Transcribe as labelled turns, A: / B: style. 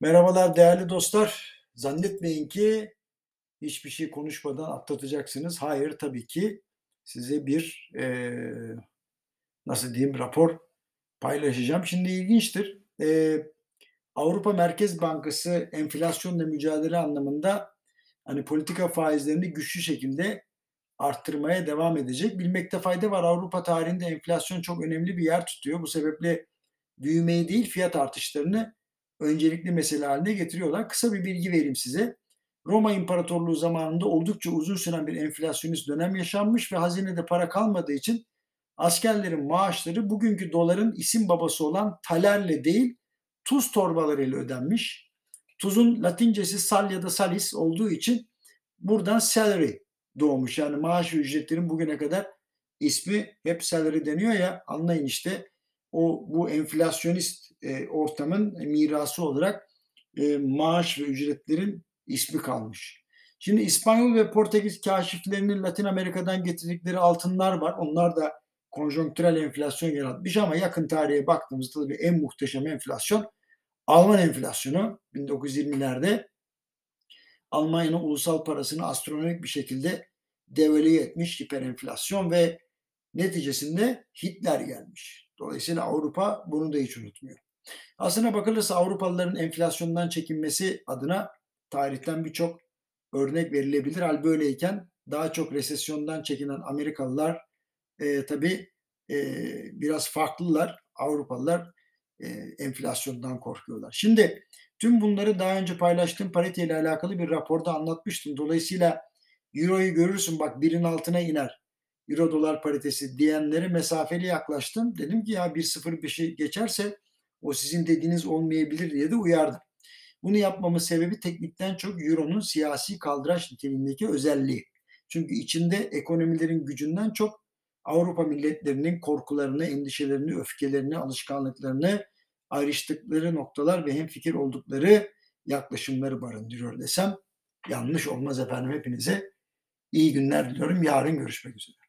A: Merhabalar değerli dostlar. Zannetmeyin ki hiçbir şey konuşmadan atlatacaksınız. Hayır tabii ki size bir eee, nasıl diyeyim rapor paylaşacağım. Şimdi ilginçtir. Eee, Avrupa Merkez Bankası enflasyonla mücadele anlamında hani politika faizlerini güçlü şekilde arttırmaya devam edecek. Bilmekte fayda var. Avrupa tarihinde enflasyon çok önemli bir yer tutuyor. Bu sebeple büyümeyi değil fiyat artışlarını öncelikli mesele haline getiriyorlar. Kısa bir bilgi vereyim size. Roma İmparatorluğu zamanında oldukça uzun süren bir enflasyonist dönem yaşanmış ve hazinede para kalmadığı için askerlerin maaşları bugünkü doların isim babası olan talerle değil tuz torbalarıyla ödenmiş. Tuzun latincesi sal ya da salis olduğu için buradan salary doğmuş. Yani maaş ücretlerin bugüne kadar ismi hep salary deniyor ya anlayın işte o bu enflasyonist e, ortamın mirası olarak e, maaş ve ücretlerin ismi kalmış. Şimdi İspanyol ve Portekiz kaşiflerinin Latin Amerika'dan getirdikleri altınlar var. Onlar da konjonktürel enflasyon yaratmış ama yakın tarihe baktığımızda tabii en muhteşem enflasyon Alman enflasyonu 1920'lerde Almanya'nın ulusal parasını astronomik bir şekilde devalüe etmiş hiperenflasyon ve neticesinde Hitler gelmiş. Dolayısıyla Avrupa bunu da hiç unutmuyor. Aslına bakılırsa Avrupalıların enflasyondan çekinmesi adına tarihten birçok örnek verilebilir. Hal böyleyken daha çok resesyondan çekinen Amerikalılar e, tabii e, biraz farklılar. Avrupalılar e, enflasyondan korkuyorlar. Şimdi tüm bunları daha önce paylaştığım parite ile alakalı bir raporda anlatmıştım. Dolayısıyla Euro'yu görürsün bak birin altına iner. Euro dolar paritesi diyenlere mesafeli yaklaştım. Dedim ki ya 1.05'i geçerse o sizin dediğiniz olmayabilir diye de uyardım. Bunu yapmamın sebebi teknikten çok Euro'nun siyasi kaldıraç niteliğindeki özelliği. Çünkü içinde ekonomilerin gücünden çok Avrupa milletlerinin korkularını, endişelerini, öfkelerini, alışkanlıklarını ayrıştıkları noktalar ve hemfikir oldukları yaklaşımları barındırıyor desem yanlış olmaz efendim hepinize. iyi günler diliyorum. Yarın görüşmek üzere.